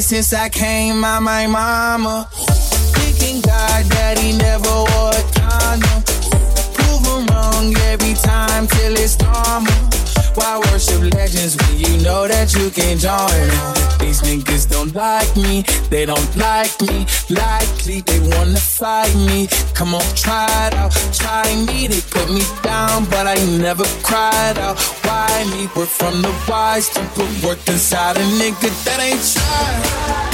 since I came out my mama. Thinking God he never wore a condom. Prove wrong every time till it's normal. Why worship legends when you know that you can join? These niggas don't like me, they don't like me. Likely they wanna fight me. Come on, try it out, try me. They put me down, but I never cried out. Why me? We're from the wise, don't put work inside a nigga that ain't tried.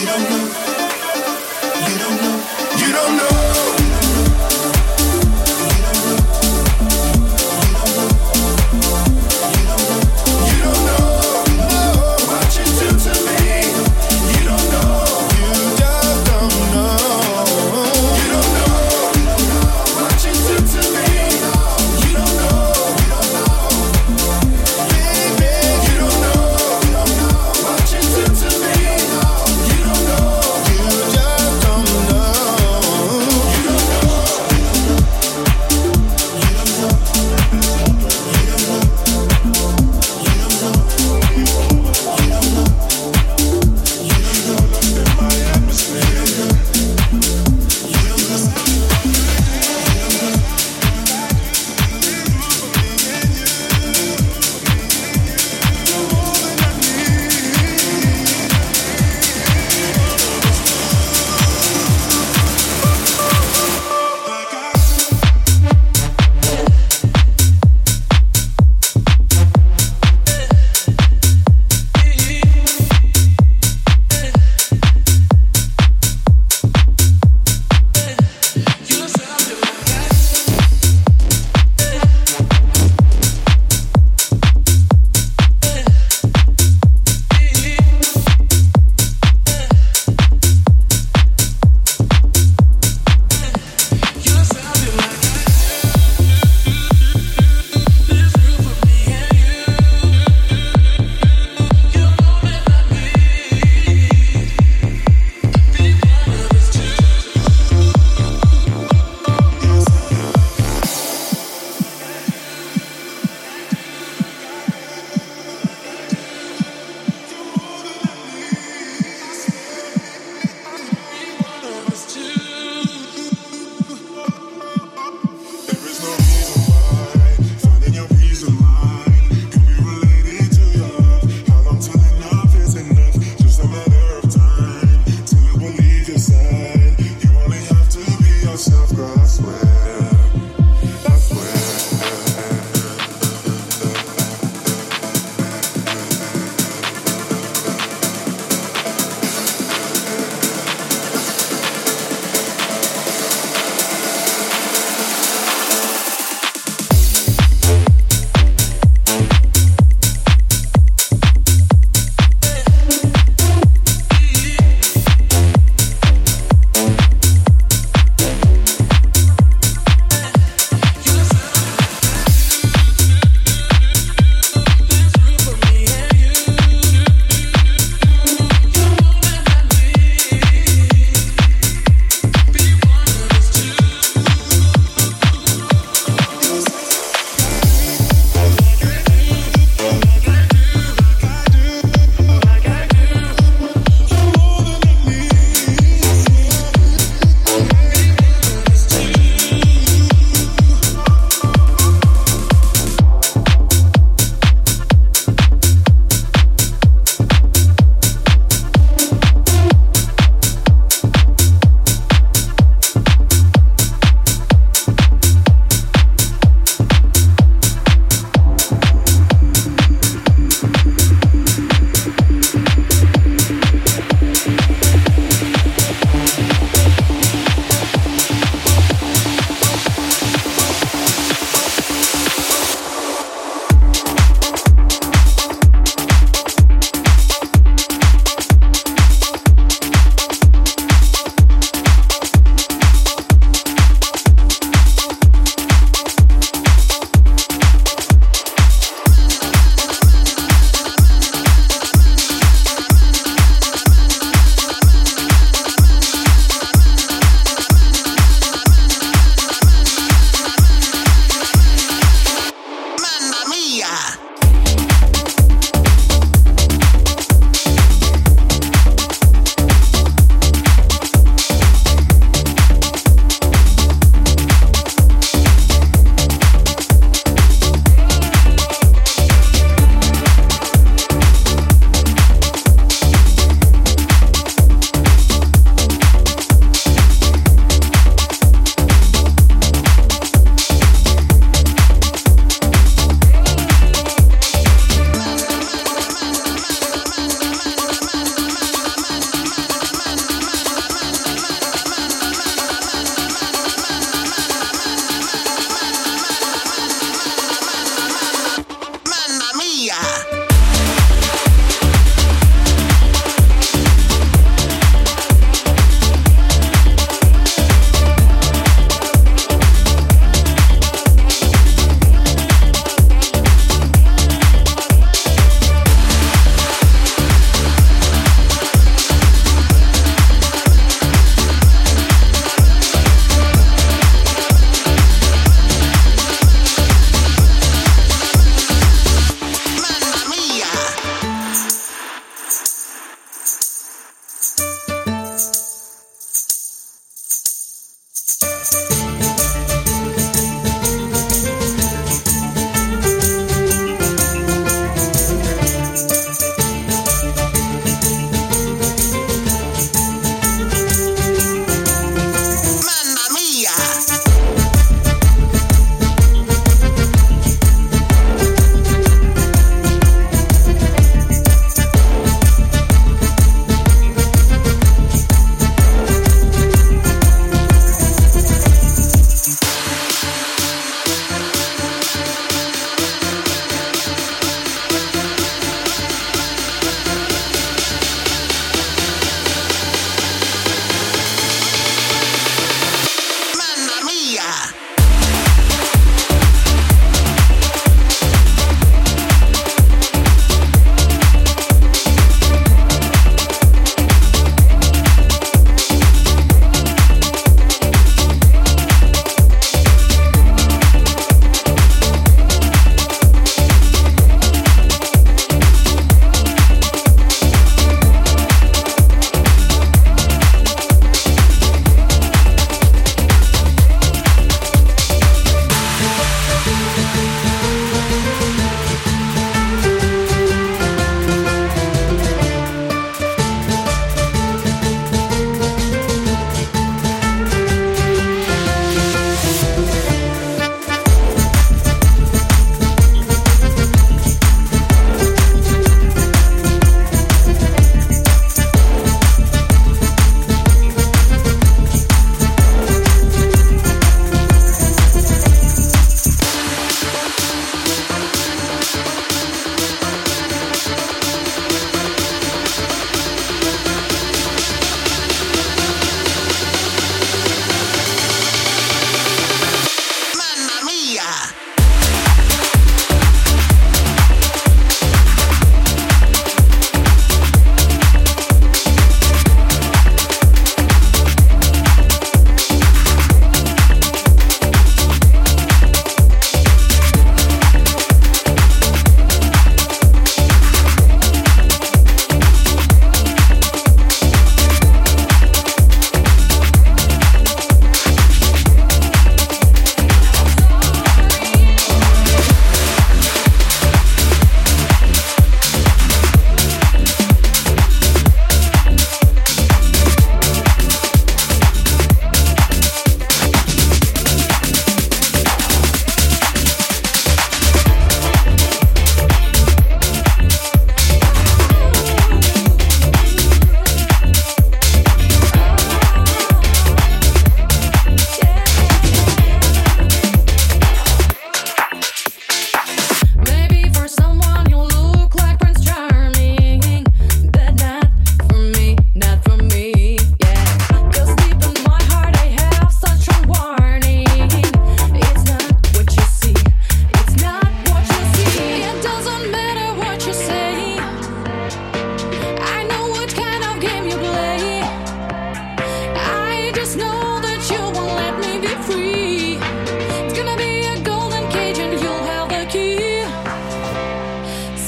We don't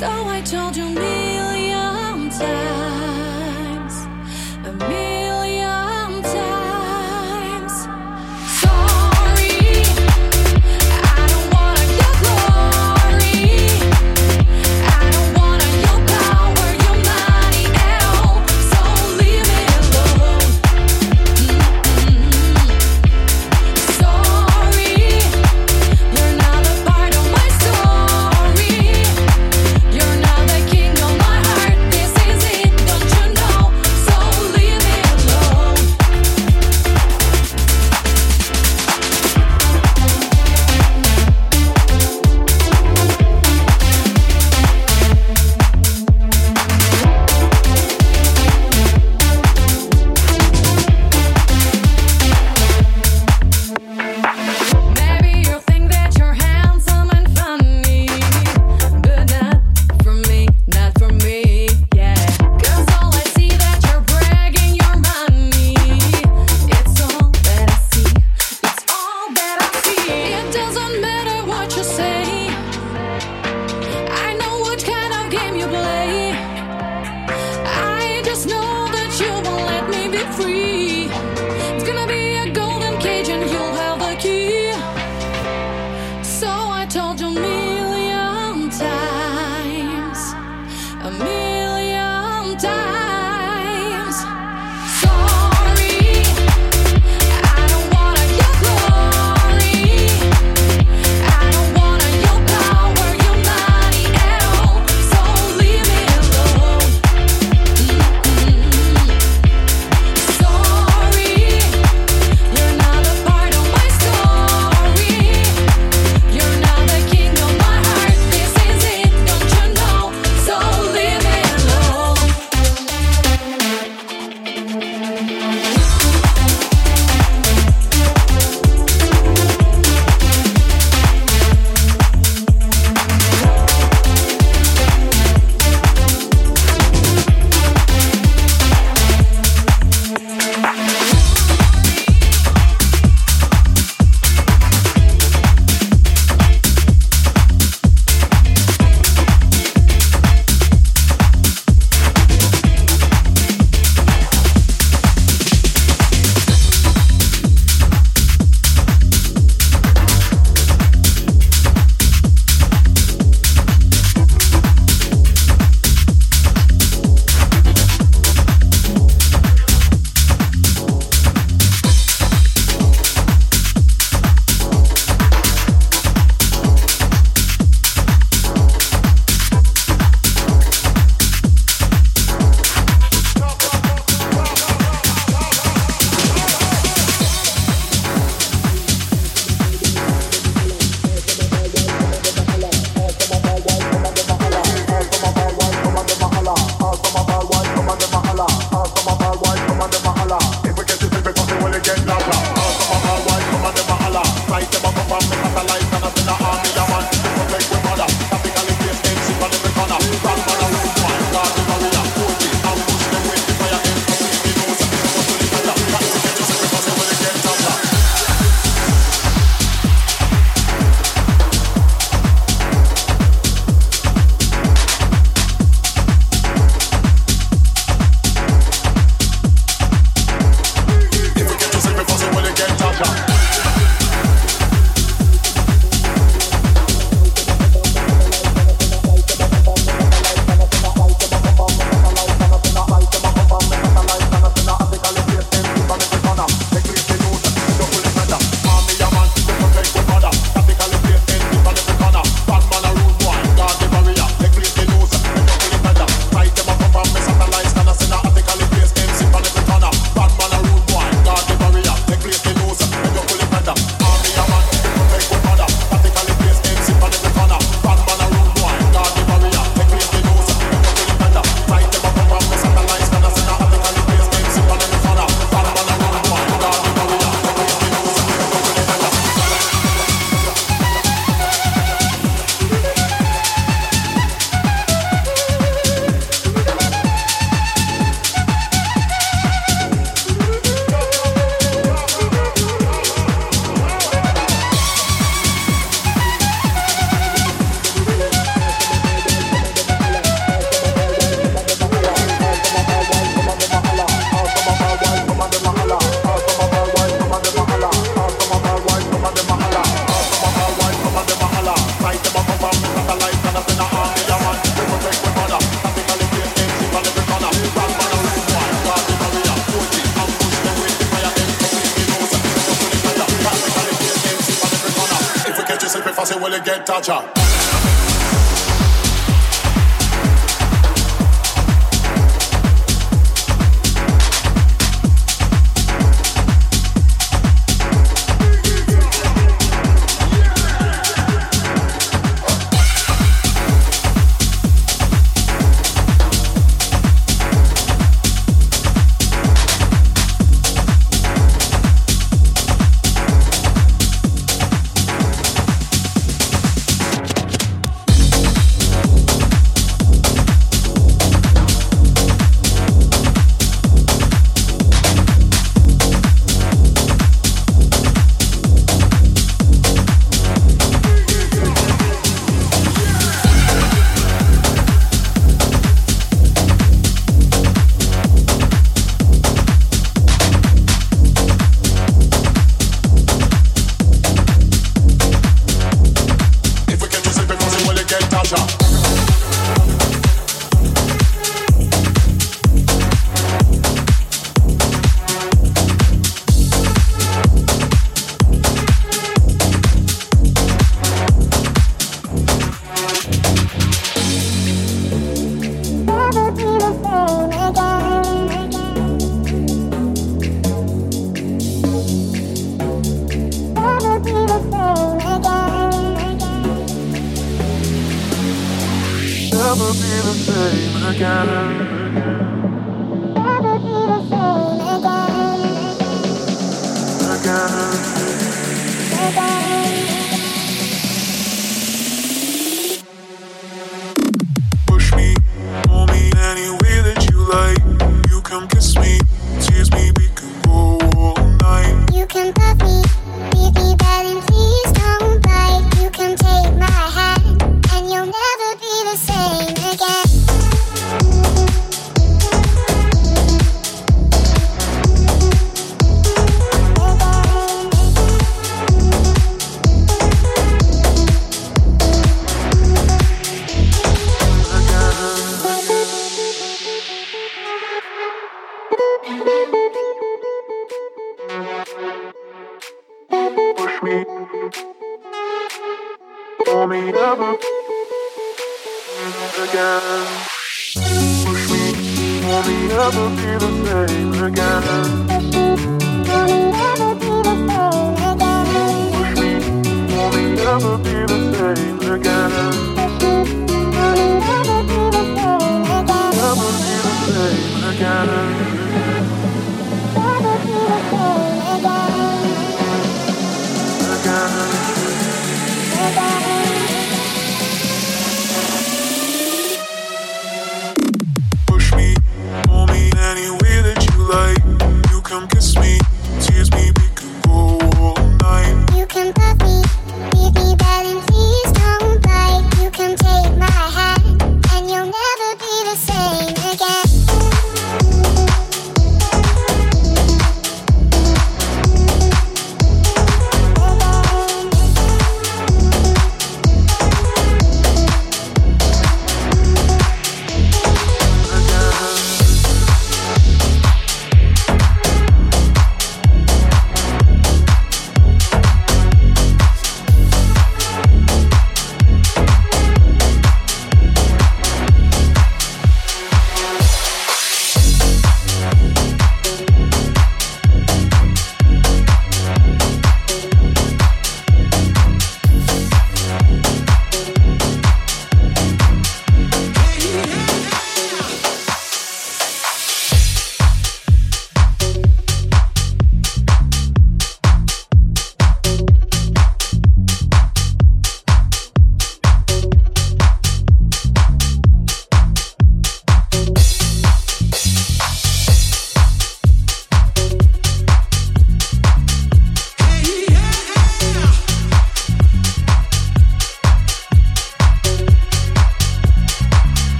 So I told you a million times.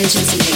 emergency.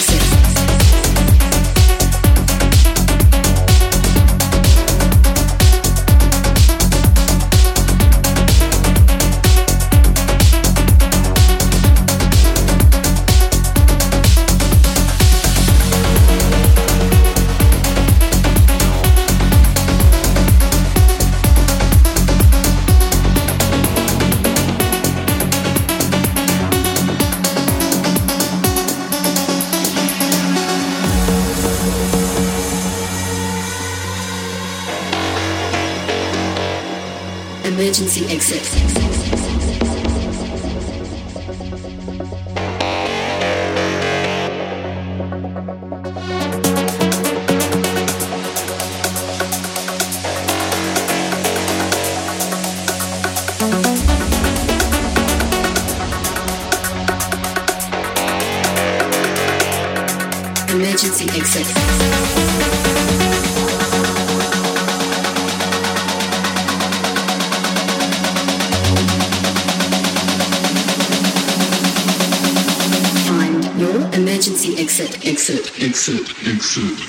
exit, exit.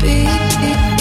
Got